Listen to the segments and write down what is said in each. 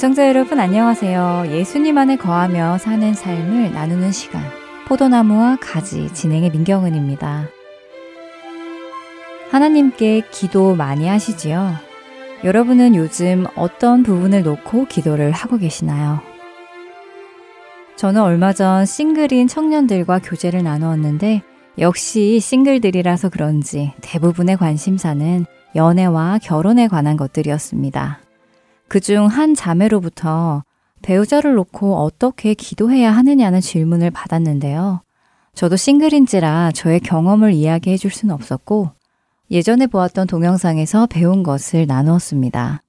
애청자 여러분 안녕하세요. 예수님 안에 거하며 사는 삶을 나누는 시간 포도나무와 가지 진행의 민경은입니다. 하나님께 기도 많이 하시지요? 여러분은 요즘 어떤 부분을 놓고 기도를 하고 계시나요? 저는 얼마 전 싱글인 청년들과 교제를 나누었는데 역시 싱글들이라서 그런지 대부분의 관심사는 연애와 결혼에 관한 것들이었습니다. 그중 한 자매로부터 배우자를 놓고 어떻게 기도해야 하느냐는 질문을 받았는데요. 저도 싱글인지라 저의 경험을 이야기해 줄 수는 없었고, 예전에 보았던 동영상에서 배운 것을 나누었습니다.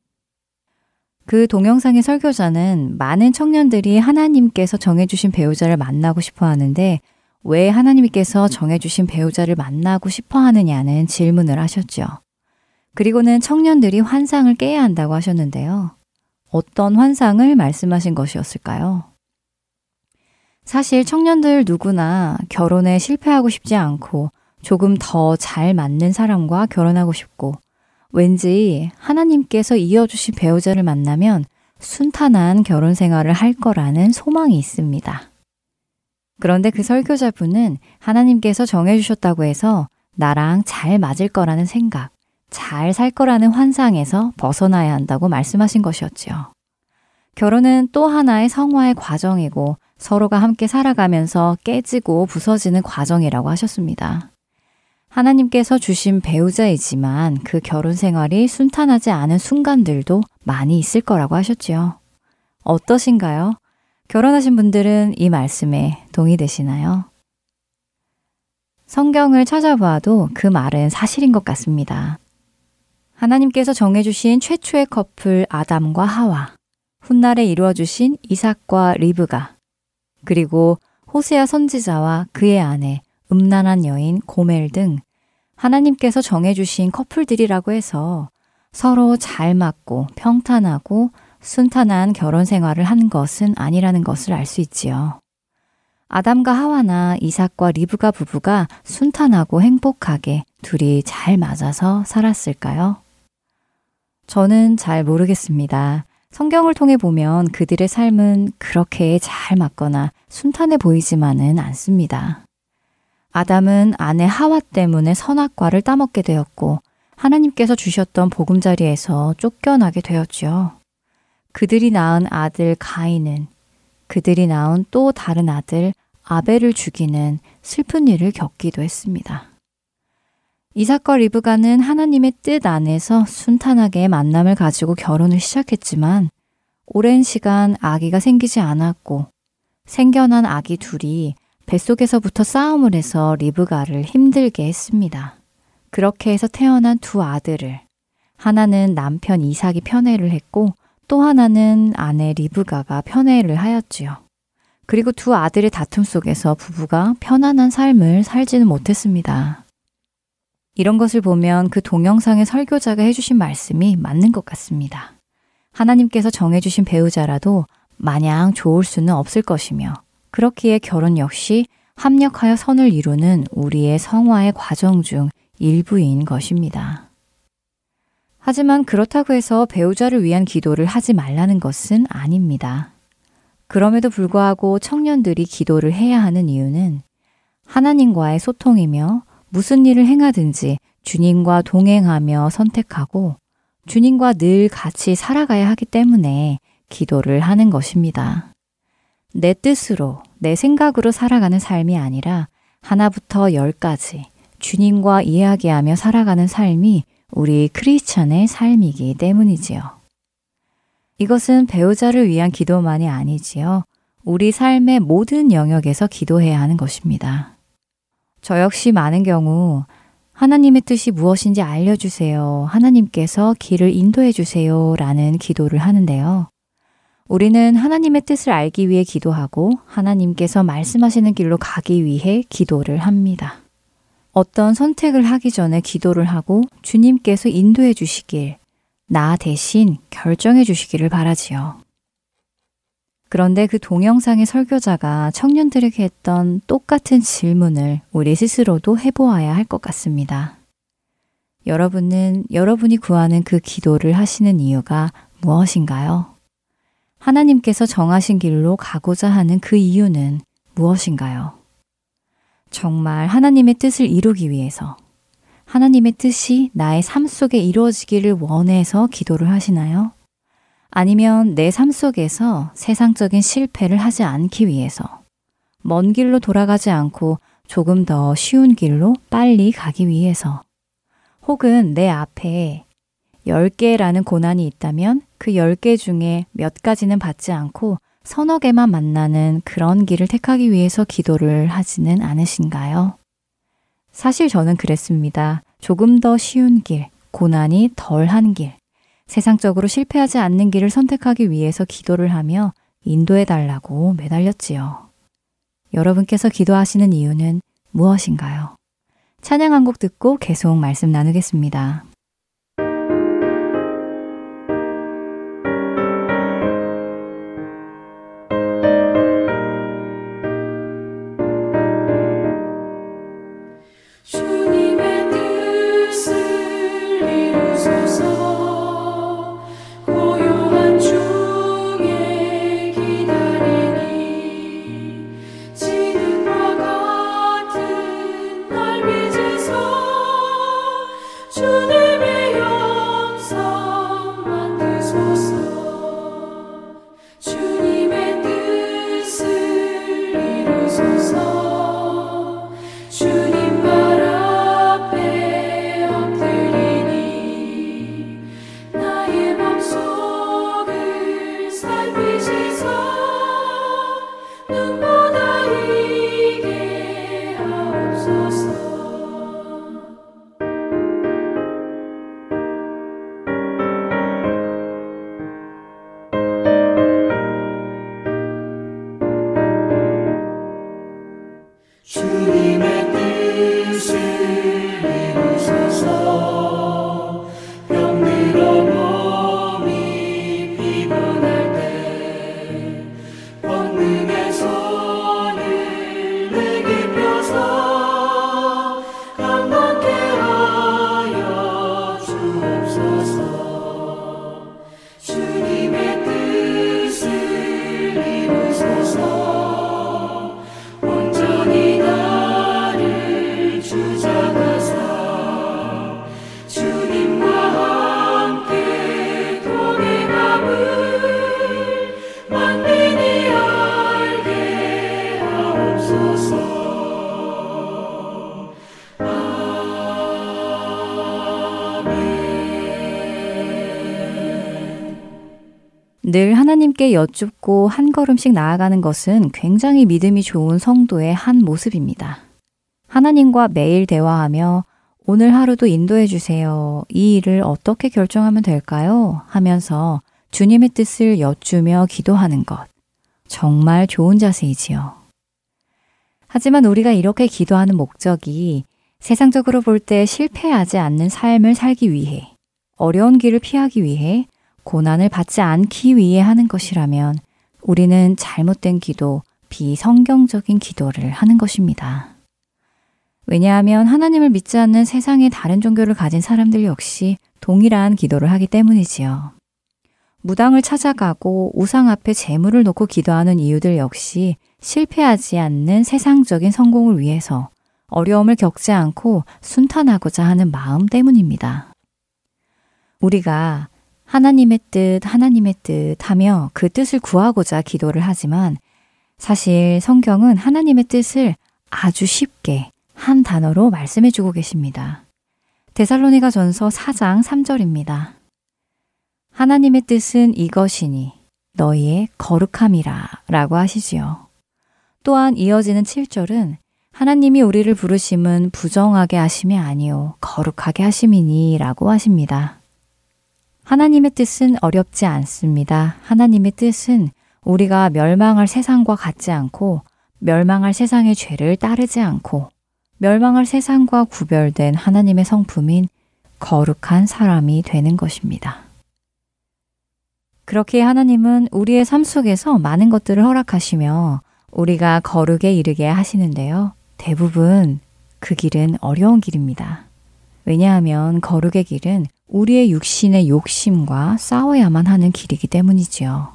그 동영상의 설교자는 많은 청년들이 하나님께서 정해주신 배우자를 만나고 싶어 하는데, 왜 하나님께서 정해주신 배우자를 만나고 싶어 하느냐는 질문을 하셨죠. 그리고는 청년들이 환상을 깨야 한다고 하셨는데요. 어떤 환상을 말씀하신 것이었을까요? 사실 청년들 누구나 결혼에 실패하고 싶지 않고 조금 더 잘 맞는 사람과 결혼하고 싶고 왠지 하나님께서 이어주신 배우자를 만나면 순탄한 결혼 생활을 할 거라는 소망이 있습니다. 그런데 그 설교자분은 하나님께서 정해주셨다고 해서 나랑 잘 맞을 거라는 생각, 잘 살 거라는 환상에서 벗어나야 한다고 말씀하신 것이었지요. 결혼은 또 하나의 성화의 과정이고 서로가 함께 살아가면서 깨지고 부서지는 과정이라고 하셨습니다. 하나님께서 주신 배우자이지만 그 결혼 생활이 순탄하지 않은 순간들도 많이 있을 거라고 하셨지요. 어떠신가요? 결혼하신 분들은 이 말씀에 동의되시나요? 성경을 찾아봐도 그 말은 사실인 것 같습니다. 하나님께서 정해주신 최초의 커플 아담과 하와, 훗날에 이루어주신 이삭과 리브가, 그리고 호세아 선지자와 그의 아내, 음란한 여인 고멜 등 하나님께서 정해주신 커플들이라고 해서 서로 잘 맞고 평탄하고 순탄한 결혼 생활을 한 것은 아니라는 것을 알 수 있지요. 아담과 하와나 이삭과 리브가 부부가 순탄하고 행복하게 둘이 잘 맞아서 살았을까요? 저는 잘 모르겠습니다. 성경을 통해 보면 그들의 삶은 그렇게 잘 맞거나 순탄해 보이지만은 않습니다. 아담은 아내 하와 때문에 선악과를 따먹게 되었고 하나님께서 주셨던 보금자리에서 쫓겨나게 되었지요. 그들이 낳은 아들 가인은 그들이 낳은 또 다른 아들 아벨을 죽이는 슬픈 일을 겪기도 했습니다. 이삭과 리브가는 하나님의 뜻 안에서 순탄하게 만남을 가지고 결혼을 시작했지만 오랜 시간 아기가 생기지 않았고 생겨난 아기 둘이 뱃속에서부터 싸움을 해서 리브가를 힘들게 했습니다. 그렇게 해서 태어난 두 아들을 하나는 남편 이삭이 편애를 했고 또 하나는 아내 리브가가 편애를 하였지요. 그리고 두 아들의 다툼 속에서 부부가 편안한 삶을 살지는 못했습니다. 이런 것을 보면 그 동영상의 설교자가 해주신 말씀이 맞는 것 같습니다. 하나님께서 정해주신 배우자라도 마냥 좋을 수는 없을 것이며, 그렇기에 결혼 역시 합력하여 선을 이루는 우리의 성화의 과정 중 일부인 것입니다. 하지만 그렇다고 해서 배우자를 위한 기도를 하지 말라는 것은 아닙니다. 그럼에도 불구하고 청년들이 기도를 해야 하는 이유는 하나님과의 소통이며 무슨 일을 행하든지 주님과 동행하며 선택하고 주님과 늘 같이 살아가야 하기 때문에 기도를 하는 것입니다. 내 뜻으로, 내 생각으로 살아가는 삶이 아니라 하나부터 열까지 주님과 이야기하며 살아가는 삶이 우리 크리스천의 삶이기 때문이지요. 이것은 배우자를 위한 기도만이 아니지요. 우리 삶의 모든 영역에서 기도해야 하는 것입니다. 저 역시 많은 경우 하나님의 뜻이 무엇인지 알려주세요. 하나님께서 길을 인도해 주세요. 라는 기도를 하는데요. 우리는 하나님의 뜻을 알기 위해 기도하고 하나님께서 말씀하시는 길로 가기 위해 기도를 합니다. 어떤 선택을 하기 전에 기도를 하고 주님께서 인도해 주시길, 나 대신 결정해 주시기를 바라지요. 그런데 그 동영상의 설교자가 청년들에게 했던 똑같은 질문을 우리 스스로도 해보아야 할 것 같습니다. 여러분은 여러분이 구하는 그 기도를 하시는 이유가 무엇인가요? 하나님께서 정하신 길로 가고자 하는 그 이유는 무엇인가요? 정말 하나님의 뜻을 이루기 위해서 하나님의 뜻이 나의 삶 속에 이루어지기를 원해서 기도를 하시나요? 아니면 내 삶 속에서 세상적인 실패를 하지 않기 위해서 먼 길로 돌아가지 않고 조금 더 쉬운 길로 빨리 가기 위해서 혹은 내 앞에 10개라는 고난이 있다면 그 10개 중에 몇 가지는 받지 않고 서너 개만 만나는 그런 길을 택하기 위해서 기도를 하지는 않으신가요? 사실 저는 그랬습니다. 조금 더 쉬운 길, 고난이 덜한 길, 세상적으로 실패하지 않는 길을 선택하기 위해서 기도를 하며 인도해 달라고 매달렸지요. 여러분께서 기도하시는 이유는 무엇인가요? 찬양 한 곡 듣고 계속 말씀 나누겠습니다. 하나님께 여쭙고 한 걸음씩 나아가는 것은 굉장히 믿음이 좋은 성도의 한 모습입니다. 하나님과 매일 대화하며 오늘 하루도 인도해 주세요. 이 일을 어떻게 결정하면 될까요? 하면서 주님의 뜻을 여쭈며 기도하는 것. 정말 좋은 자세이지요. 하지만 우리가 이렇게 기도하는 목적이 세상적으로 볼 때 실패하지 않는 삶을 살기 위해, 어려운 길을 피하기 위해, 고난을 받지 않기 위해 하는 것이라면 우리는 잘못된 기도, 비성경적인 기도를 하는 것입니다. 왜냐하면 하나님을 믿지 않는 세상의 다른 종교를 가진 사람들 역시 동일한 기도를 하기 때문이지요. 무당을 찾아가고 우상 앞에 재물을 놓고 기도하는 이유들 역시 실패하지 않는 세상적인 성공을 위해서 어려움을 겪지 않고 순탄하고자 하는 마음 때문입니다. 우리가 하나님의 뜻, 하나님의 뜻 하며 그 뜻을 구하고자 기도를 하지만 사실 성경은 하나님의 뜻을 아주 쉽게 한 단어로 말씀해 주고 계십니다. 데살로니가 전서 4장 3절입니다. 하나님의 뜻은 이것이니 너희의 거룩함이라 라고 하시지요. 또한 이어지는 7절은 하나님이 우리를 부르심은 부정하게 하심이 아니요 거룩하게 하심이니 라고 하십니다. 하나님의 뜻은 어렵지 않습니다. 하나님의 뜻은 우리가 멸망할 세상과 같지 않고 멸망할 세상의 죄를 따르지 않고 멸망할 세상과 구별된 하나님의 성품인 거룩한 사람이 되는 것입니다. 그렇게 하나님은 우리의 삶 속에서 많은 것들을 허락하시며 우리가 거룩에 이르게 하시는데요. 대부분 그 길은 어려운 길입니다. 왜냐하면 거룩의 길은 우리의 육신의 욕심과 싸워야만 하는 길이기 때문이지요.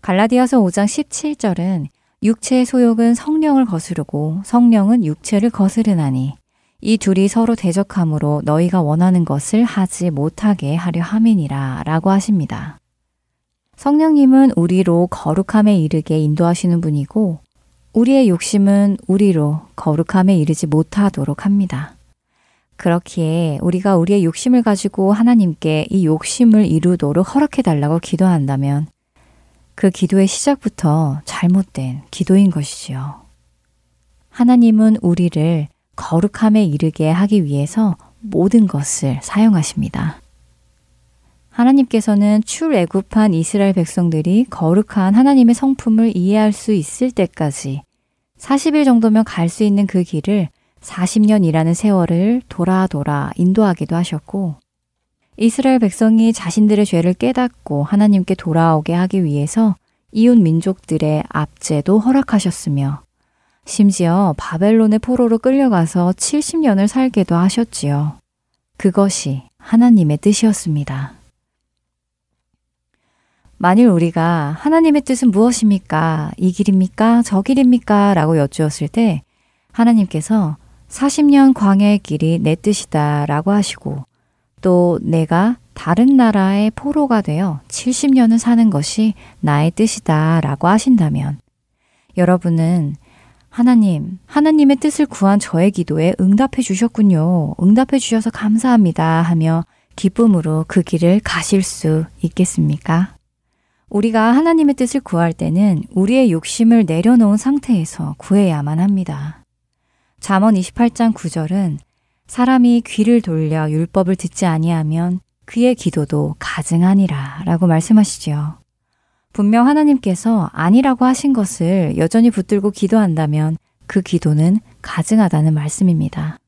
갈라디아서 5장 17절은 육체의 소욕은 성령을 거스르고 성령은 육체를 거스르나니 이 둘이 서로 대적함으로 너희가 원하는 것을 하지 못하게 하려 함이니라 라고 하십니다. 성령님은 우리로 거룩함에 이르게 인도하시는 분이고 우리의 욕심은 우리로 거룩함에 이르지 못하도록 합니다. 그렇기에 우리가 우리의 욕심을 가지고 하나님께 이 욕심을 이루도록 허락해 달라고 기도한다면 그 기도의 시작부터 잘못된 기도인 것이지요. 하나님은 우리를 거룩함에 이르게 하기 위해서 모든 것을 사용하십니다. 하나님께서는 출애굽한 이스라엘 백성들이 거룩한 하나님의 성품을 이해할 수 있을 때까지 40일 정도면 갈 수 있는 그 길을 40년이라는 세월을 돌아 돌아 인도하기도 하셨고 이스라엘 백성이 자신들의 죄를 깨닫고 하나님께 돌아오게 하기 위해서 이웃 민족들의 압제도 허락하셨으며 심지어 바벨론의 포로로 끌려가서 70년을 살게도 하셨지요. 그것이 하나님의 뜻이었습니다. 만일 우리가 하나님의 뜻은 무엇입니까? 이 길입니까? 저 길입니까? 라고 여쭈었을 때 하나님께서 40년 광야의 길이 내 뜻이다 라고 하시고 또 내가 다른 나라의 포로가 되어 70년을 사는 것이 나의 뜻이다 라고 하신다면 여러분은 하나님, 하나님의 뜻을 구한 저의 기도에 응답해 주셨군요. 응답해 주셔서 감사합니다 하며 기쁨으로 그 길을 가실 수 있겠습니까? 우리가 하나님의 뜻을 구할 때는 우리의 욕심을 내려놓은 상태에서 구해야만 합니다. 잠언 28장 9절은 사람이 귀를 돌려 율법을 듣지 아니하면 그의 기도도 가증하니라 라고 말씀하시지요. 분명 하나님께서 아니라고 하신 것을 여전히 붙들고 기도한다면 그 기도는 가증하다는 말씀입니다.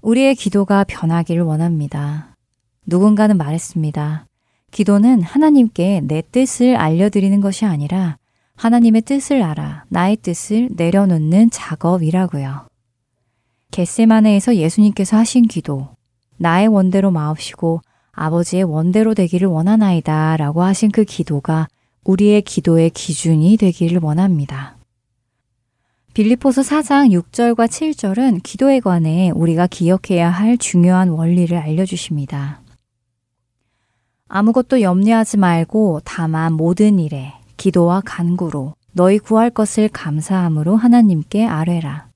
우리의 기도가 변하기를 원합니다. 누군가는 말했습니다. 기도는 하나님께 내 뜻을 알려드리는 것이 아니라 하나님의 뜻을 알아 나의 뜻을 내려놓는 작업이라고요. 겟세마네에서 예수님께서 하신 기도, 나의 원대로 마옵시고 아버지의 원대로 되기를 원하나이다 라고 하신 그 기도가 우리의 기도의 기준이 되기를 원합니다. 빌리포스 4장 6절과 7절은 기도에 관해 우리가 기억해야 할 중요한 원리를 알려주십니다. 아무것도 염려하지 말고 다만 모든 일에 기도와 간구로 너희 구할 것을 감사함으로 하나님께 아뢰라.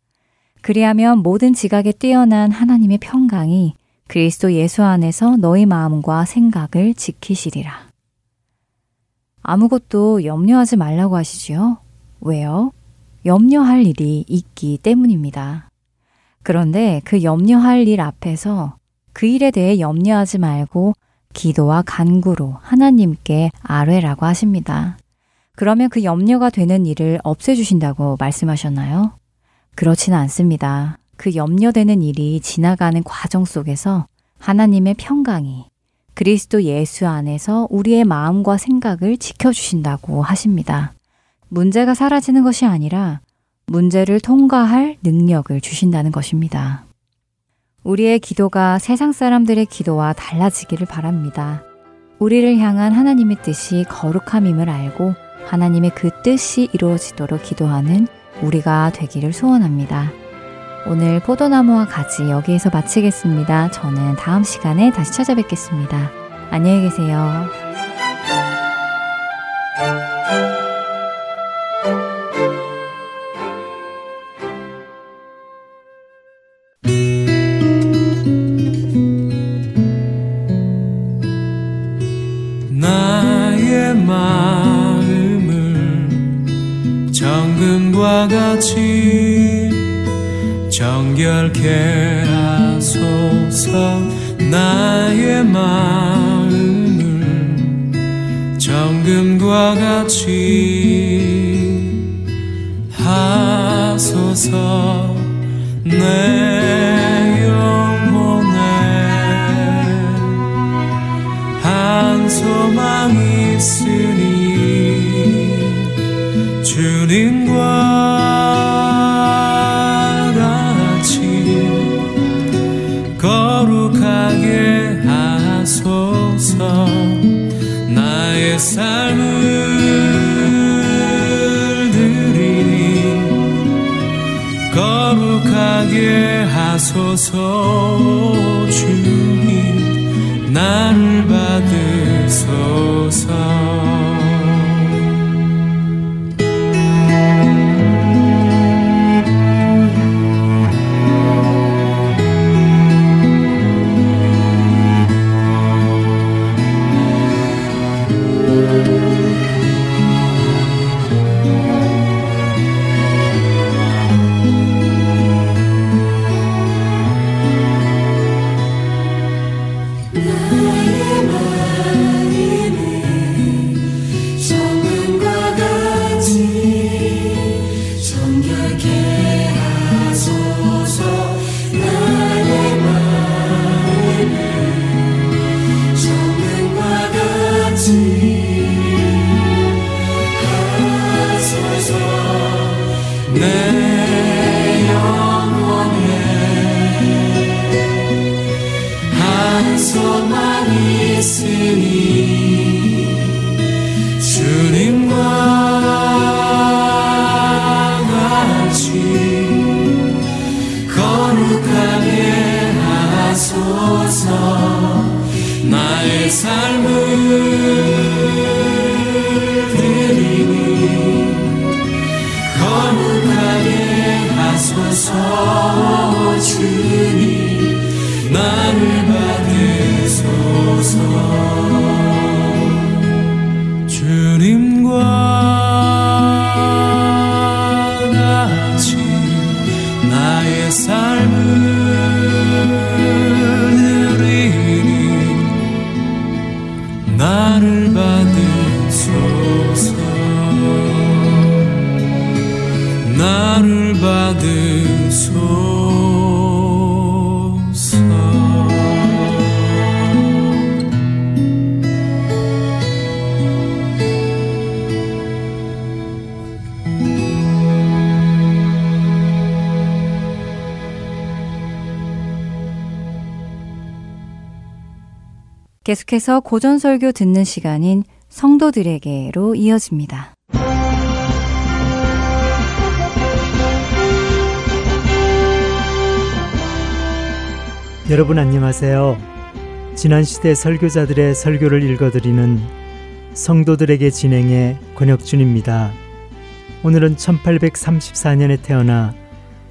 그리하면 모든 지각에 뛰어난 하나님의 평강이 그리스도 예수 안에서 너희 마음과 생각을 지키시리라. 아무것도 염려하지 말라고 하시지요? 왜요? 염려할 일이 있기 때문입니다. 그런데 그 염려할 일 앞에서 그 일에 대해 염려하지 말고 기도와 간구로 하나님께 아뢰라고 하십니다. 그러면 그 염려가 되는 일을 없애주신다고 말씀하셨나요? 그렇지는 않습니다. 그 염려되는 일이 지나가는 과정 속에서 하나님의 평강이 그리스도 예수 안에서 우리의 마음과 생각을 지켜주신다고 하십니다. 문제가 사라지는 것이 아니라 문제를 통과할 능력을 주신다는 것입니다. 우리의 기도가 세상 사람들의 기도와 달라지기를 바랍니다. 우리를 향한 하나님의 뜻이 거룩함임을 알고 하나님의 그 뜻이 이루어지도록 기도하는 우리가 되기를 소원합니다. 오늘 포도나무와 가지 여기에서 마치겠습니다. 저는 다음 시간에 다시 찾아뵙겠습니다. 안녕히 계세요. 계속해서 고전설교 듣는 시간인 성도들에게로 이어집니다. 여러분 안녕하세요. 지난 시대 설교자들의 설교를 읽어드리는 성도들에게 진행의 권혁준입니다. 오늘은 1834년에 태어나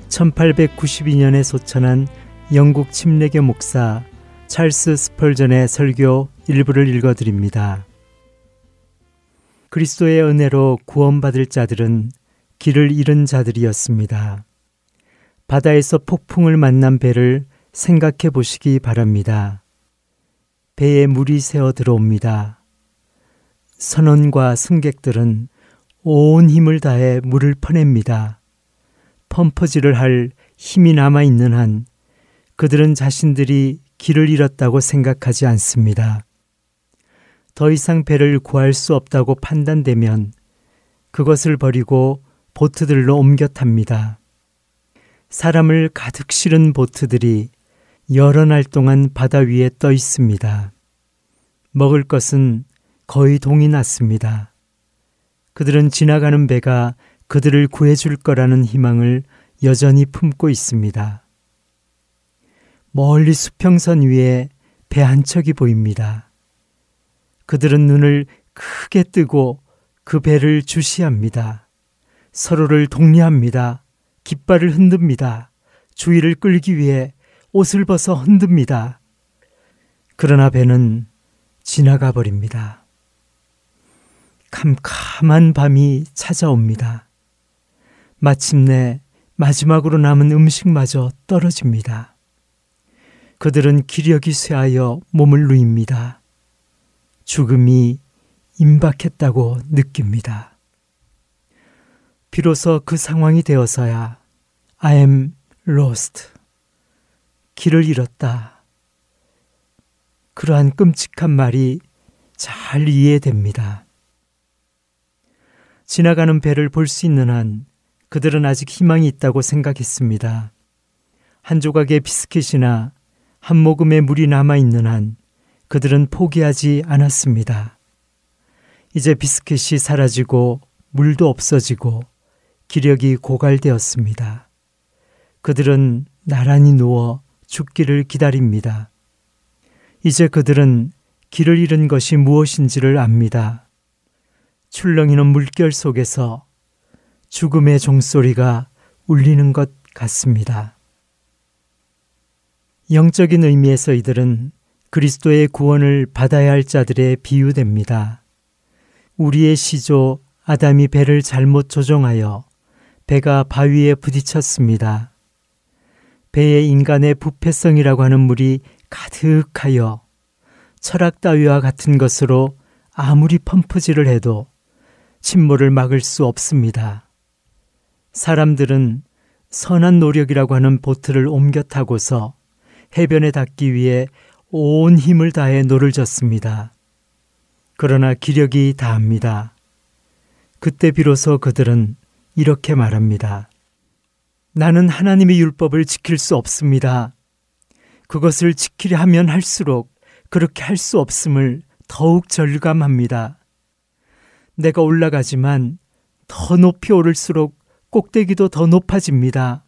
1892년에 소천한 영국 침례교 목사 찰스 스펄전의 설교 일부를 읽어드립니다. 그리스도의 은혜로 구원받을 자들은 길을 잃은 자들이었습니다. 바다에서 폭풍을 만난 배를 생각해 보시기 바랍니다. 배에 물이 새어 들어옵니다. 선원과 승객들은 온 힘을 다해 물을 퍼냅니다. 펌퍼질을 할 힘이 남아 있는 한 그들은 자신들이 길을 잃었다고 생각하지 않습니다. 더 이상 배를 구할 수 없다고 판단되면 그것을 버리고 보트들로 옮겨 탑니다. 사람을 가득 실은 보트들이 여러 날 동안 바다 위에 떠 있습니다. 먹을 것은 거의 동이 났습니다. 그들은 지나가는 배가 그들을 구해줄 거라는 희망을 여전히 품고 있습니다. 멀리 수평선 위에 배 한 척이 보입니다. 그들은 눈을 크게 뜨고 그 배를 주시합니다. 서로를 독려합니다. 깃발을 흔듭니다. 주위를 끌기 위해 옷을 벗어 흔듭니다. 그러나 배는 지나가 버립니다. 캄캄한 밤이 찾아옵니다. 마침내 마지막으로 남은 음식마저 떨어집니다. 그들은 기력이 쇠하여 몸을 누입니다. 죽음이 임박했다고 느낍니다. 비로소 그 상황이 되어서야 I am lost. 길을 잃었다. 그러한 끔찍한 말이 잘 이해됩니다. 지나가는 배를 볼 수 있는 한 그들은 아직 희망이 있다고 생각했습니다. 한 조각의 비스킷이나 한 모금의 물이 남아 있는 한 그들은 포기하지 않았습니다. 이제 비스킷이 사라지고 물도 없어지고 기력이 고갈되었습니다. 그들은 나란히 누워 죽기를 기다립니다. 이제 그들은 길을 잃은 것이 무엇인지를 압니다. 출렁이는 물결 속에서 죽음의 종소리가 울리는 것 같습니다. 영적인 의미에서 이들은 그리스도의 구원을 받아야 할 자들의 비유됩니다. 우리의 시조 아담이 배를 잘못 조종하여 배가 바위에 부딪혔습니다. 배에 인간의 부패성이라고 하는 물이 가득하여 철학 따위와 같은 것으로 아무리 펌프질을 해도 침몰을 막을 수 없습니다. 사람들은 선한 노력이라고 하는 보트를 옮겨 타고서 해변에 닿기 위해 온 힘을 다해 노를 저었습니다. 그러나 기력이 다합니다. 그때 비로소 그들은 이렇게 말합니다. 나는 하나님의 율법을 지킬 수 없습니다. 그것을 지키려 하면 할수록 그렇게 할 수 없음을 더욱 절감합니다. 내가 올라가지만 더 높이 오를수록 꼭대기도 더 높아집니다.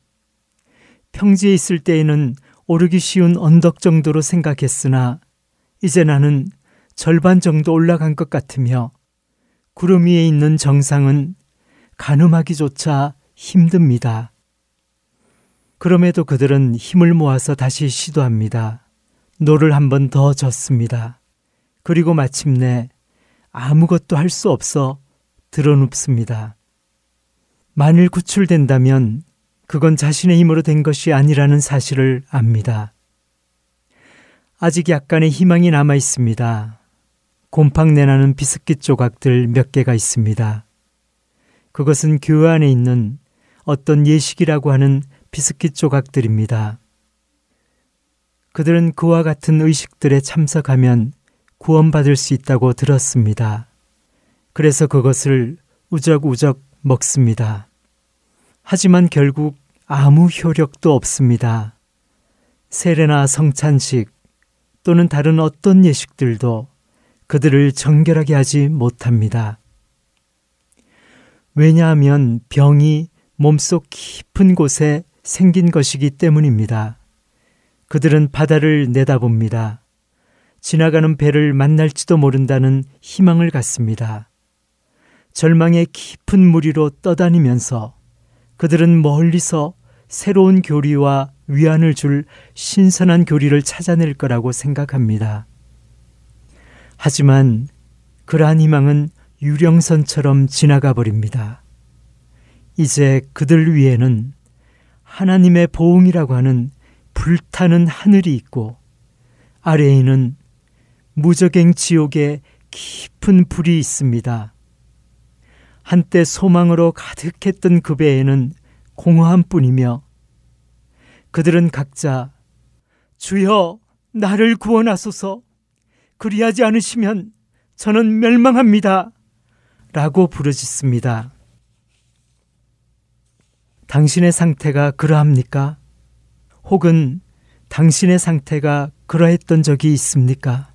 평지에 있을 때에는 오르기 쉬운 언덕 정도로 생각했으나 이제 나는 절반 정도 올라간 것 같으며 구름 위에 있는 정상은 가늠하기조차 힘듭니다. 그럼에도 그들은 힘을 모아서 다시 시도합니다. 노를 한 번 더 저었습니다. 그리고 마침내 아무것도 할 수 없어 드러눕습니다. 만일 구출된다면 그건 자신의 힘으로 된 것이 아니라는 사실을 압니다. 아직 약간의 희망이 남아 있습니다. 곰팡내나는 비스킷 조각들 몇 개가 있습니다. 그것은 교회 안에 있는 어떤 예식이라고 하는 비스킷 조각들입니다. 그들은 그와 같은 의식들에 참석하면 구원받을 수 있다고 들었습니다. 그래서 그것을 우적우적 먹습니다. 하지만 결국 아무 효력도 없습니다. 세례나 성찬식 또는 다른 어떤 예식들도 그들을 정결하게 하지 못합니다. 왜냐하면 병이 몸속 깊은 곳에 생긴 것이기 때문입니다. 그들은 바다를 내다봅니다. 지나가는 배를 만날지도 모른다는 희망을 갖습니다. 절망의 깊은 무리로 떠다니면서 그들은 멀리서 새로운 교리와 위안을 줄 신선한 교리를 찾아낼 거라고 생각합니다. 하지만 그러한 희망은 유령선처럼 지나가 버립니다. 이제 그들 위에는 하나님의 보응이라고 하는 불타는 하늘이 있고 아래에는 무적행 지옥의 깊은 불이 있습니다. 한때 소망으로 가득했던 그 배에는 공허한 뿐이며 그들은 각자 주여 나를 구원하소서 그리하지 않으시면 저는 멸망합니다. 라고 부르짖습니다. 당신의 상태가 그러합니까? 혹은 당신의 상태가 그러했던 적이 있습니까?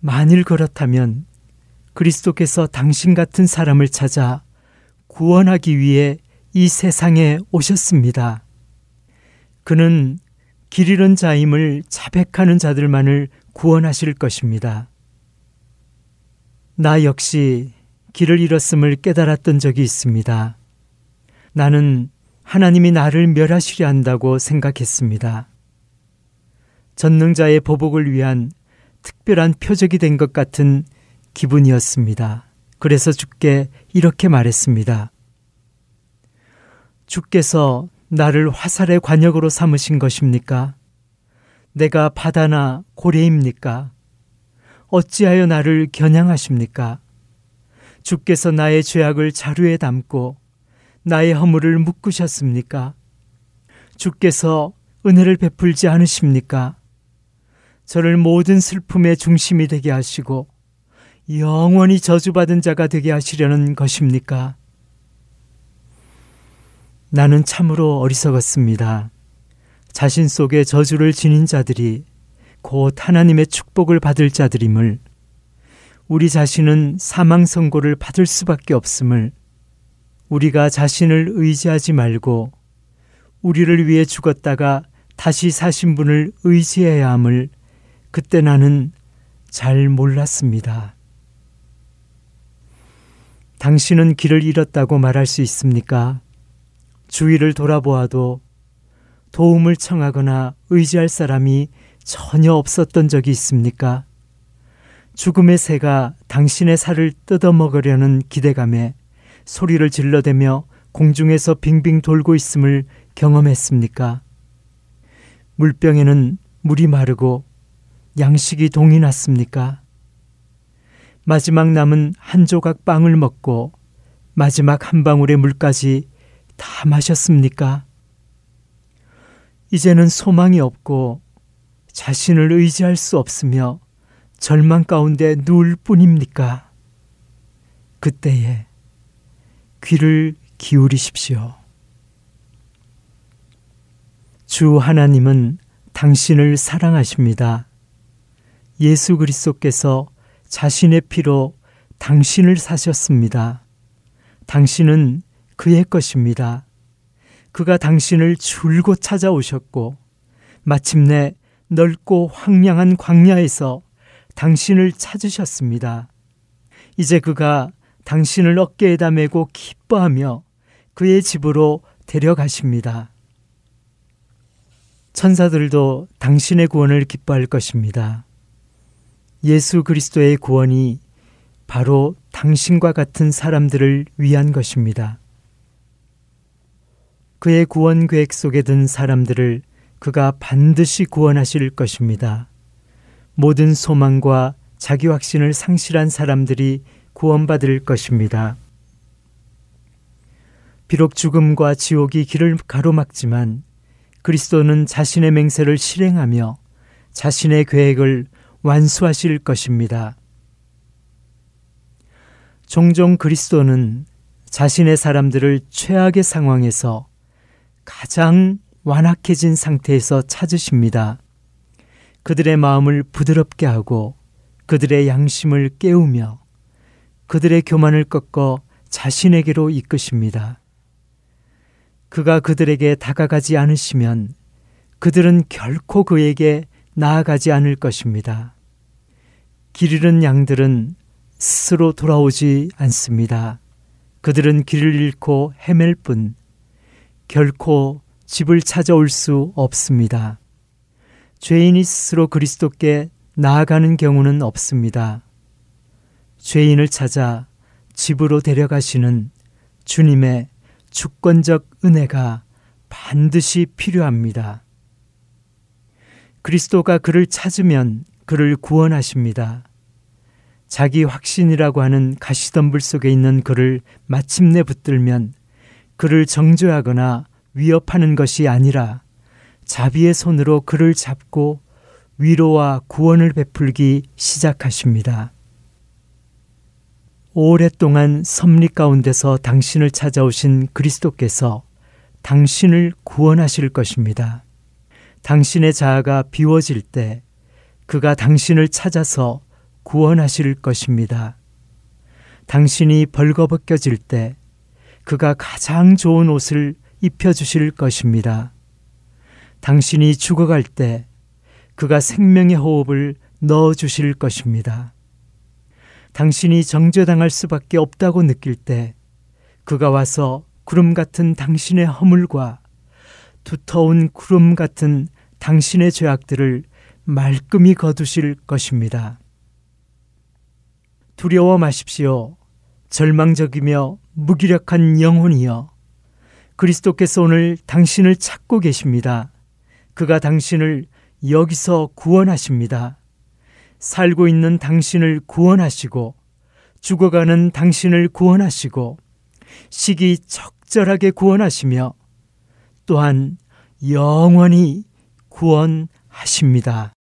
만일 그렇다면 그리스도께서 당신 같은 사람을 찾아 구원하기 위해 이 세상에 오셨습니다. 그는 길 잃은 자임을 자백하는 자들만을 구원하실 것입니다. 나 역시 길을 잃었음을 깨달았던 적이 있습니다. 나는 하나님이 나를 멸하시려 한다고 생각했습니다. 전능자의 보복을 위한 특별한 표적이 된 것 같은 기분이었습니다. 그래서 주께 이렇게 말했습니다. 주께서 나를 화살의 관역으로 삼으신 것입니까? 내가 바다나 고래입니까? 어찌하여 나를 겨냥하십니까? 주께서 나의 죄악을 자루에 담고 나의 허물을 묶으셨습니까? 주께서 은혜를 베풀지 않으십니까? 저를 모든 슬픔의 중심이 되게 하시고 영원히 저주받은 자가 되게 하시려는 것입니까? 나는 참으로 어리석었습니다. 자신 속에 저주를 지닌 자들이 곧 하나님의 축복을 받을 자들임을 우리 자신은 사망 선고를 받을 수밖에 없음을 우리가 자신을 의지하지 말고 우리를 위해 죽었다가 다시 사신 분을 의지해야 함을 그때 나는 잘 몰랐습니다. 당신은 길을 잃었다고 말할 수 있습니까? 주위를 돌아보아도 도움을 청하거나 의지할 사람이 전혀 없었던 적이 있습니까? 죽음의 새가 당신의 살을 뜯어먹으려는 기대감에 소리를 질러대며 공중에서 빙빙 돌고 있음을 경험했습니까? 물병에는 물이 마르고 양식이 동이 났습니까? 마지막 남은 한 조각 빵을 먹고 마지막 한 방울의 물까지 다 마셨습니까? 이제는 소망이 없고 자신을 의지할 수 없으며 절망 가운데 누울 뿐입니까? 그때에 귀를 기울이십시오. 주 하나님은 당신을 사랑하십니다. 예수 그리스도께서 자신의 피로 당신을 사셨습니다. 당신은 그의 것입니다. 그가 당신을 줄곧 찾아오셨고 마침내 넓고 황량한 광야에서 당신을 찾으셨습니다. 이제 그가 당신을 어깨에다 메고 기뻐하며 그의 집으로 데려가십니다. 천사들도 당신의 구원을 기뻐할 것입니다. 예수 그리스도의 구원이 바로 당신과 같은 사람들을 위한 것입니다. 그의 구원 계획 속에 든 사람들을 그가 반드시 구원하실 것입니다. 모든 소망과 자기 확신을 상실한 사람들이 구원받을 것입니다. 비록 죽음과 지옥이 길을 가로막지만 그리스도는 자신의 맹세를 실행하며 자신의 계획을 완수하실 것입니다. 종종 그리스도는 자신의 사람들을 최악의 상황에서 가장 완악해진 상태에서 찾으십니다. 그들의 마음을 부드럽게 하고 그들의 양심을 깨우며 그들의 교만을 꺾어 자신에게로 이끄십니다. 그가 그들에게 다가가지 않으시면 그들은 결코 그에게 나아가지 않을 것입니다. 길 잃은 양들은 스스로 돌아오지 않습니다. 그들은 길을 잃고 헤맬 뿐 결코 집을 찾아올 수 없습니다. 죄인이 스스로 그리스도께 나아가는 경우는 없습니다. 죄인을 찾아 집으로 데려가시는 주님의 주권적 은혜가 반드시 필요합니다. 그리스도가 그를 찾으면 그를 구원하십니다. 자기 확신이라고 하는 가시덤불 속에 있는 그를 마침내 붙들면 그를 정죄하거나 위협하는 것이 아니라 자비의 손으로 그를 잡고 위로와 구원을 베풀기 시작하십니다. 오랫동안 섭리 가운데서 당신을 찾아오신 그리스도께서 당신을 구원하실 것입니다. 당신의 자아가 비워질 때 그가 당신을 찾아서 구원하실 것입니다. 당신이 벌거벗겨질 때 그가 가장 좋은 옷을 입혀주실 것입니다. 당신이 죽어갈 때 그가 생명의 호흡을 넣어주실 것입니다. 당신이 정죄당할 수밖에 없다고 느낄 때 그가 와서 구름 같은 당신의 허물과 두터운 구름 같은 당신의 죄악들을 말끔히 거두실 것입니다. 두려워 마십시오. 절망적이며 무기력한 영혼이여. 그리스도께서 오늘 당신을 찾고 계십니다. 그가 당신을 여기서 구원하십니다. 살고 있는 당신을 구원하시고 죽어가는 당신을 구원하시고 시기 적절하게 구원하시며 또한 영원히 구원하십니다.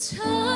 唱。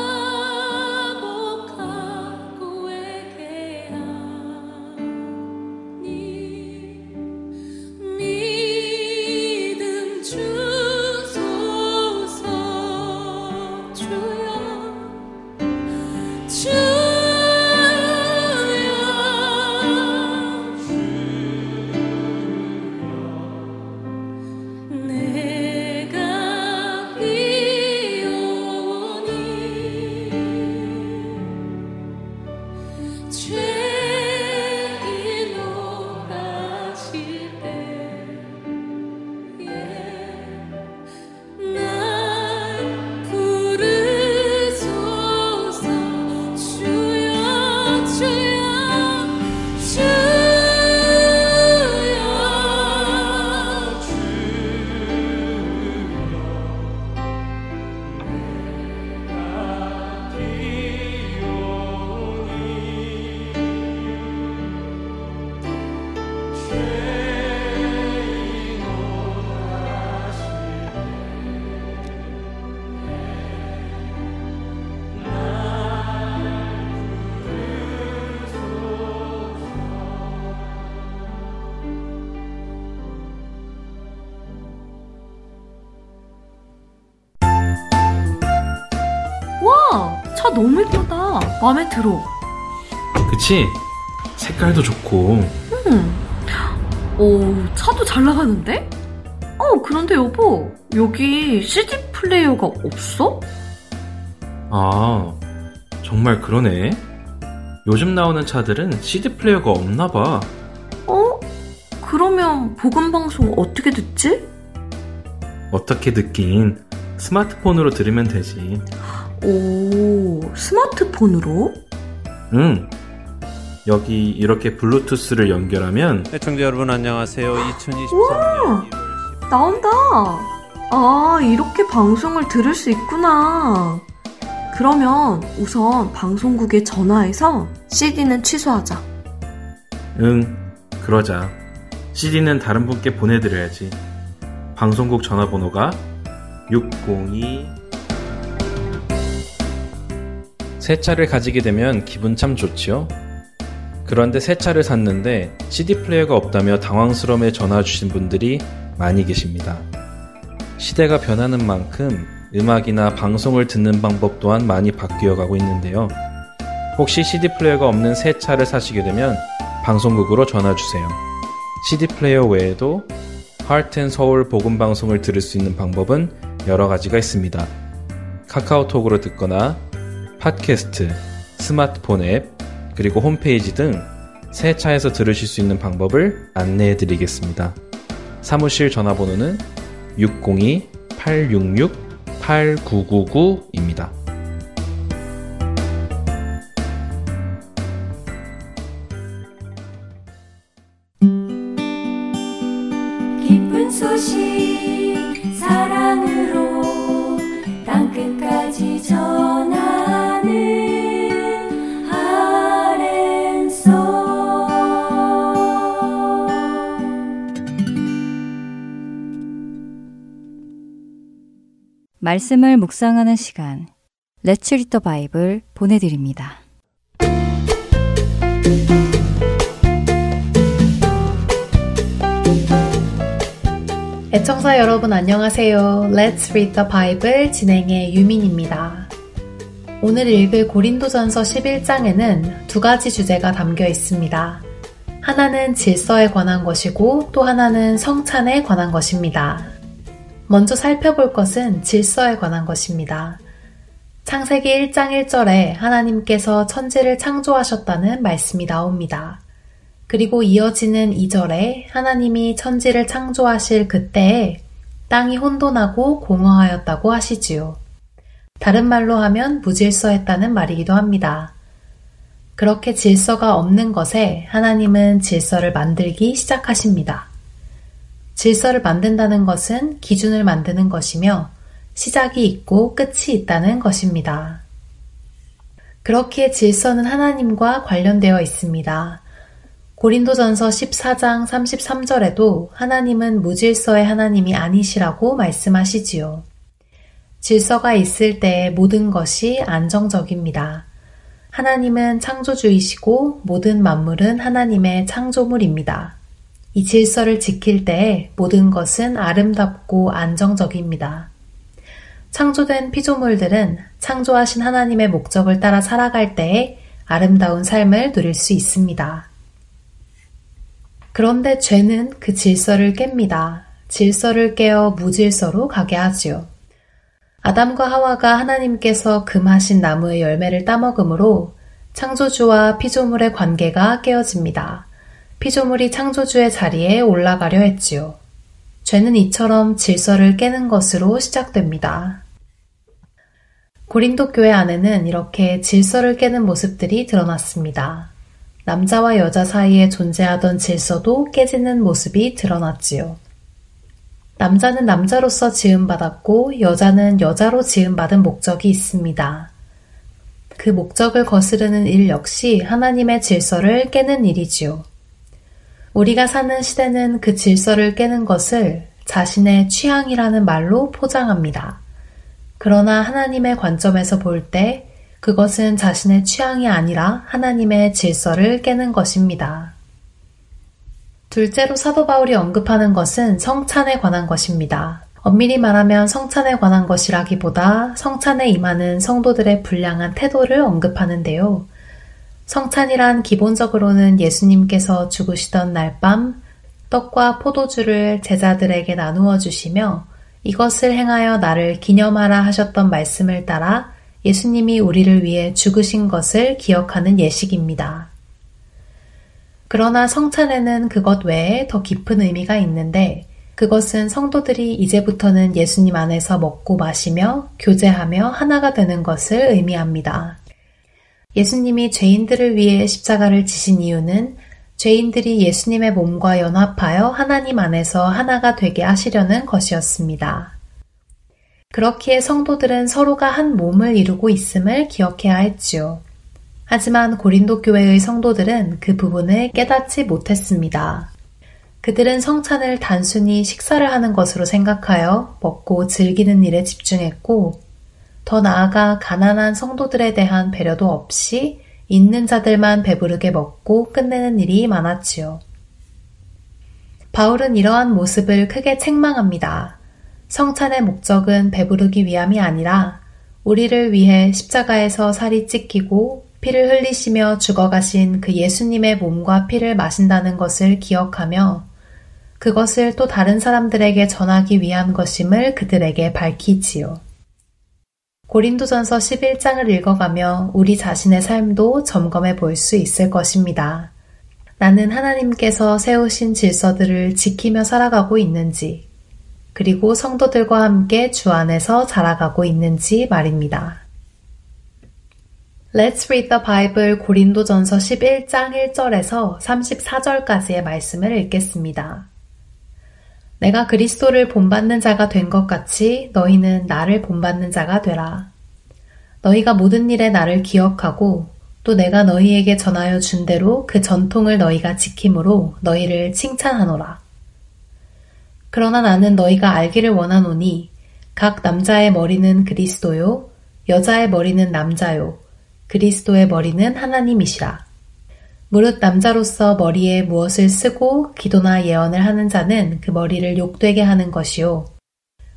너무 예쁘다. 마음에 들어. 그치? 색깔도 좋고. 음. 오, 차도 잘 나가는데? 어, 그런데 여보, 여기 CD 플레이어가 없어? 아, 정말 그러네. 요즘 나오는 차들은 CD 플레이어가 없나 봐. 어? 그러면 복음 방송 어떻게 듣지? 어떻게 듣긴 스마트폰으로 들으면 되지. 오, 스마트폰으로? 응. 여기 이렇게 블루투스를 연결하면 애청자 여러분 안녕하세요. 2023년 1월 나온다. 아, 이렇게 방송을 들을 수 있구나. 그러면 우선 방송국에 전화해서 CD는 취소하자. 응, 그러자. CD는 다른 분께 보내드려야지. 방송국 전화번호가 602 새 차를 가지게 되면 기분 참 좋지요? 그런데 새 차를 샀는데 CD 플레이어가 없다며 당황스러움에 전화 주신 분들이 많이 계십니다. 시대가 변하는 만큼 음악이나 방송을 듣는 방법 또한 많이 바뀌어 가고 있는데요. 혹시 CD 플레이어가 없는 새 차를 사시게 되면 방송국으로 전화 주세요. CD 플레이어 외에도 하트앤 서울 복음 방송을 들을 수 있는 방법은 여러 가지가 있습니다. 카카오톡으로 듣거나 팟캐스트, 스마트폰 앱, 그리고 홈페이지 등 새 차에서 들으실 수 있는 방법을 안내해 드리겠습니다. 사무실 전화번호는 602-866-8999입니다. 말씀을 묵상하는 시간 레츠 리더 바이블 보내드립니다. 애청자 여러분 안녕하세요. Let's Read the Bible 진행의 유민입니다. 오늘 읽을 고린도전서 11장에는 두 가지 주제가 담겨 있습니다. 하나는 질서에 관한 것이고 또 하나는 성찬에 관한 것입니다. 먼저 살펴볼 것은 질서에 관한 것입니다. 창세기 1장 1절에 하나님께서 천지를 창조하셨다는 말씀이 나옵니다. 그리고 이어지는 2절에 하나님이 천지를 창조하실 그때에 땅이 혼돈하고 공허하였다고 하시지요. 다른 말로 하면 무질서했다는 말이기도 합니다. 그렇게 질서가 없는 것에 하나님은 질서를 만들기 시작하십니다. 질서를 만든다는 것은 기준을 만드는 것이며 시작이 있고 끝이 있다는 것입니다. 그렇게 질서는 하나님과 관련되어 있습니다. 고린도전서 14장 33절에도 하나님은 무질서의 하나님이 아니시라고 말씀하시지요. 질서가 있을 때 모든 것이 안정적입니다. 하나님은 창조주이시고 모든 만물은 하나님의 창조물입니다. 이 질서를 지킬 때 모든 것은 아름답고 안정적입니다. 창조된 피조물들은 창조하신 하나님의 목적을 따라 살아갈 때에 아름다운 삶을 누릴 수 있습니다. 그런데 죄는 그 질서를 깹니다. 질서를 깨어 무질서로 가게 하지요. 아담과 하와가 하나님께서 금하신 나무의 열매를 따먹으므로 창조주와 피조물의 관계가 깨어집니다. 피조물이 창조주의 자리에 올라가려 했지요. 죄는 이처럼 질서를 깨는 것으로 시작됩니다. 고린도 교회 안에는 이렇게 질서를 깨는 모습들이 드러났습니다. 남자와 여자 사이에 존재하던 질서도 깨지는 모습이 드러났지요. 남자는 남자로서 지음받았고 여자는 여자로 지음받은 목적이 있습니다. 그 목적을 거스르는 일 역시 하나님의 질서를 깨는 일이지요. 우리가 사는 시대는 그 질서를 깨는 것을 자신의 취향이라는 말로 포장합니다. 그러나 하나님의 관점에서 볼 때 그것은 자신의 취향이 아니라 하나님의 질서를 깨는 것입니다. 둘째로 사도 바울이 언급하는 것은 성찬에 관한 것입니다. 엄밀히 말하면 성찬에 관한 것이라기보다 성찬에 임하는 성도들의 불량한 태도를 언급하는데요. 성찬이란 기본적으로는 예수님께서 죽으시던 날 밤 떡과 포도주를 제자들에게 나누어 주시며 이것을 행하여 나를 기념하라 하셨던 말씀을 따라 예수님이 우리를 위해 죽으신 것을 기억하는 예식입니다. 그러나 성찬에는 그것 외에 더 깊은 의미가 있는데 그것은 성도들이 이제부터는 예수님 안에서 먹고 마시며 교제하며 하나가 되는 것을 의미합니다. 예수님이 죄인들을 위해 십자가를 지신 이유는 죄인들이 예수님의 몸과 연합하여 하나님 안에서 하나가 되게 하시려는 것이었습니다. 그렇기에 성도들은 서로가 한 몸을 이루고 있음을 기억해야 했지요. 하지만 고린도 교회의 성도들은 그 부분을 깨닫지 못했습니다. 그들은 성찬을 단순히 식사를 하는 것으로 생각하여 먹고 즐기는 일에 집중했고, 더 나아가 가난한 성도들에 대한 배려도 없이 있는 자들만 배부르게 먹고 끝내는 일이 많았지요. 바울은 이러한 모습을 크게 책망합니다. 성찬의 목적은 배부르기 위함이 아니라 우리를 위해 십자가에서 살이 찢기고 피를 흘리시며 죽어가신 그 예수님의 몸과 피를 마신다는 것을 기억하며 그것을 또 다른 사람들에게 전하기 위한 것임을 그들에게 밝히지요. 고린도전서 11장을 읽어가며 우리 자신의 삶도 점검해 볼 수 있을 것입니다. 나는 하나님께서 세우신 질서들을 지키며 살아가고 있는지, 그리고 성도들과 함께 주 안에서 자라가고 있는지 말입니다. Let's read the Bible 고린도전서 11장 1절에서 34절까지의 말씀을 읽겠습니다. 내가 그리스도를 본받는 자가 된 것 같이 너희는 나를 본받는 자가 되라. 너희가 모든 일에 나를 기억하고 또 내가 너희에게 전하여 준 대로 그 전통을 너희가 지킴으로 너희를 칭찬하노라. 그러나 나는 너희가 알기를 원하노니 각 남자의 머리는 그리스도요, 여자의 머리는 남자요, 그리스도의 머리는 하나님이시라. 무릇 남자로서 머리에 무엇을 쓰고 기도나 예언을 하는 자는 그 머리를 욕되게 하는 것이요.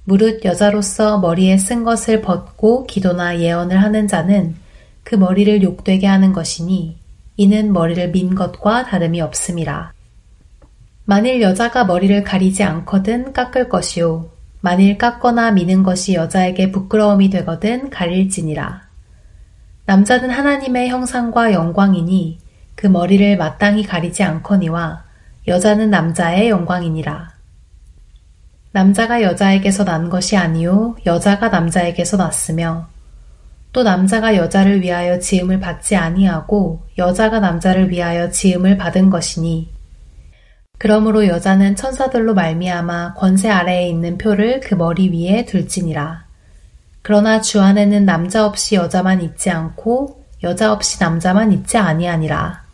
무릇 여자로서 머리에 쓴 것을 벗고 기도나 예언을 하는 자는 그 머리를 욕되게 하는 것이니 이는 머리를 민 것과 다름이 없음이라. 만일 여자가 머리를 가리지 않거든 깎을 것이요. 만일 깎거나 미는 것이 여자에게 부끄러움이 되거든 가릴지니라. 남자는 하나님의 형상과 영광이니 그 머리를 마땅히 가리지 않거니와 여자는 남자의 영광이니라. 남자가 여자에게서 난 것이 아니요 여자가 남자에게서 났으며 또 남자가 여자를 위하여 지음을 받지 아니하고 여자가 남자를 위하여 지음을 받은 것이니 그러므로 여자는 천사들로 말미암아 권세 아래에 있는 표를 그 머리 위에 둘지니라. 그러나 주 안에는 남자 없이 여자만 있지 않고 여자 없이 남자만 있지 아니하니라.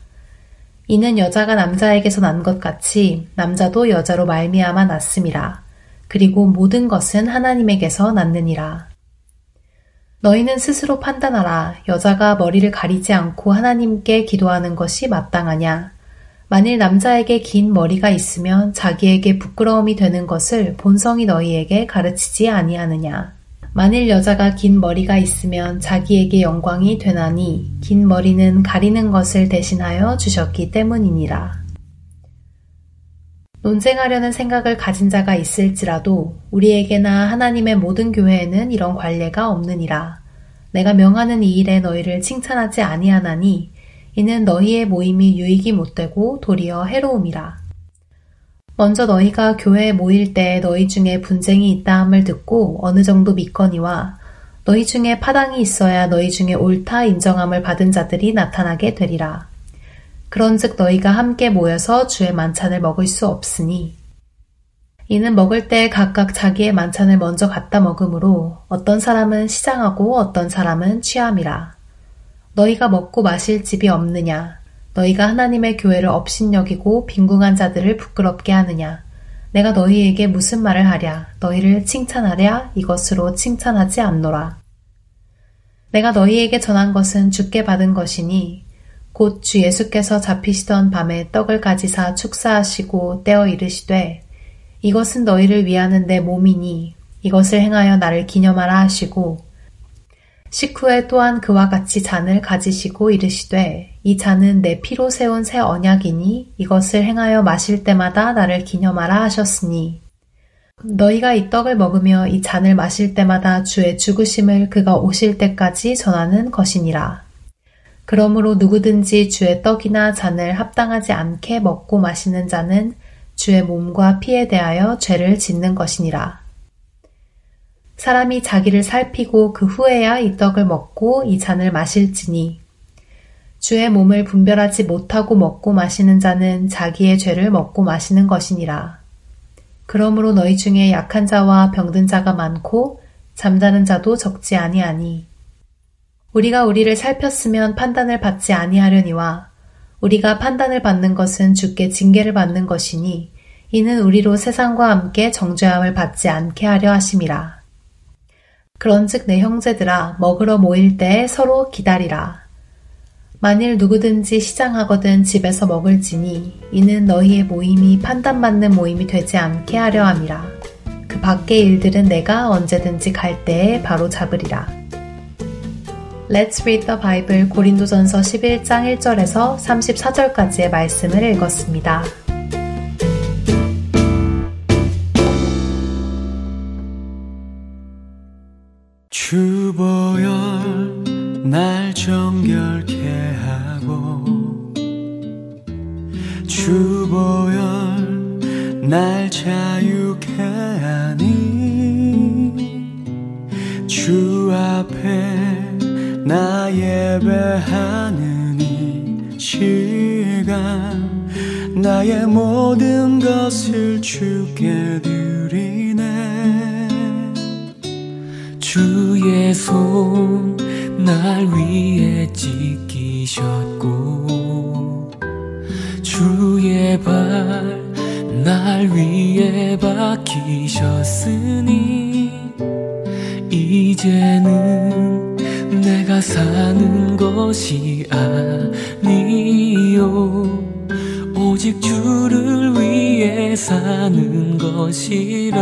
이는 여자가 남자에게서 난 것 같이 남자도 여자로 말미암아 났음이라. 그리고 모든 것은 하나님에게서 났느니라. 너희는 스스로 판단하라. 여자가 머리를 가리지 않고 하나님께 기도하는 것이 마땅하냐? 만일 남자에게 긴 머리가 있으면 자기에게 부끄러움이 되는 것을 본성이 너희에게 가르치지 아니하느냐? 만일 여자가 긴 머리가 있으면 자기에게 영광이 되나니 긴 머리는 가리는 것을 대신하여 주셨기 때문이니라. 논쟁하려는 생각을 가진 자가 있을지라도 우리에게나 하나님의 모든 교회에는 이런 관례가 없느니라. 내가 명하는 이 일에 너희를 칭찬하지 아니하나니 이는 너희의 모임이 유익이 못되고 도리어 해로움이라. 먼저 너희가 교회에 모일 때 너희 중에 분쟁이 있다함을 듣고 어느 정도 믿거니와 너희 중에 파당이 있어야 너희 중에 옳다 인정함을 받은 자들이 나타나게 되리라. 그런즉 너희가 함께 모여서 주의 만찬을 먹을 수 없으니 이는 먹을 때 각각 자기의 만찬을 먼저 갖다 먹으므로 어떤 사람은 시장하고 어떤 사람은 취함이라. 너희가 먹고 마실 집이 없느냐? 너희가 하나님의 교회를 업신여기고 빈궁한 자들을 부끄럽게 하느냐? 내가 너희에게 무슨 말을 하랴? 너희를 칭찬하랴? 이것으로 칭찬하지 않노라. 내가 너희에게 전한 것은 주께 받은 것이니 곧 주 예수께서 잡히시던 밤에 떡을 가지사 축사하시고 떼어 이르시되 이것은 너희를 위하는 내 몸이니 이것을 행하여 나를 기념하라 하시고 식후에 또한 그와 같이 잔을 가지시고 이르시되 이 잔은 내 피로 세운 새 언약이니 이것을 행하여 마실 때마다 나를 기념하라 하셨으니 너희가 이 떡을 먹으며 이 잔을 마실 때마다 주의 죽으심을 그가 오실 때까지 전하는 것이니라. 그러므로 누구든지 주의 떡이나 잔을 합당하지 않게 먹고 마시는 자는 주의 몸과 피에 대하여 죄를 짓는 것이니라. 사람이 자기를 살피고 그 후에야 이 떡을 먹고 이 잔을 마실지니 주의 몸을 분별하지 못하고 먹고 마시는 자는 자기의 죄를 먹고 마시는 것이니라. 그러므로 너희 중에 약한 자와 병든 자가 많고 잠자는 자도 적지 아니하니 우리가 우리를 살폈으면 판단을 받지 아니하려니와 우리가 판단을 받는 것은 주께 징계를 받는 것이니 이는 우리로 세상과 함께 정죄함을 받지 않게 하려 하심이라. 그런즉 내 형제들아 먹으러 모일 때 서로 기다리라. 만일 누구든지 시장하거든 집에서 먹을지니 이는 너희의 모임이 판단받는 모임이 되지 않게 하려 함이라. 그 밖의 일들은 내가 언제든지 갈 때에 바로 잡으리라. Let's read the Bible 고린도전서 11장 1절에서 34절까지의 말씀을 읽었습니다. 정결케 하고 주보열 날 자유케 하니 주 앞에 나 예배하는 이 시간 나의 모든 것을 주께 드리네. 주의 손 날 위에 지키셨고 주의 발 날 위에 박히셨으니 이제는 내가 사는 것이 아니요. 오직 주를 위해 사는 것이라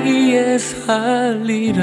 위에 살리라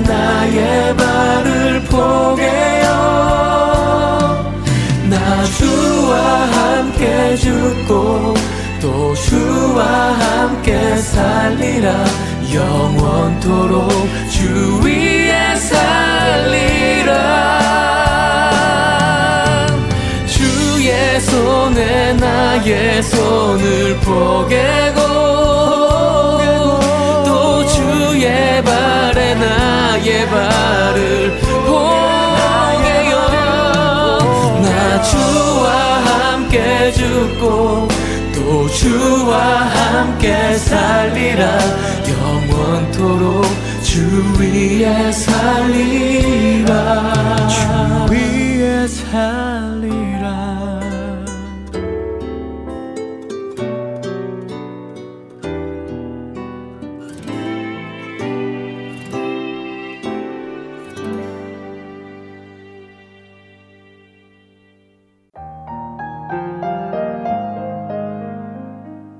나의 주와 함께 살리라. 영원토록 주 위에 살리라. 주의 손에 나의 손을 포개고 발에 나의 발을 포개요 나 주와 함께 죽고 또 주와 함께 살리라. 영원토록 주 위에 살리라. 주 위에 살리라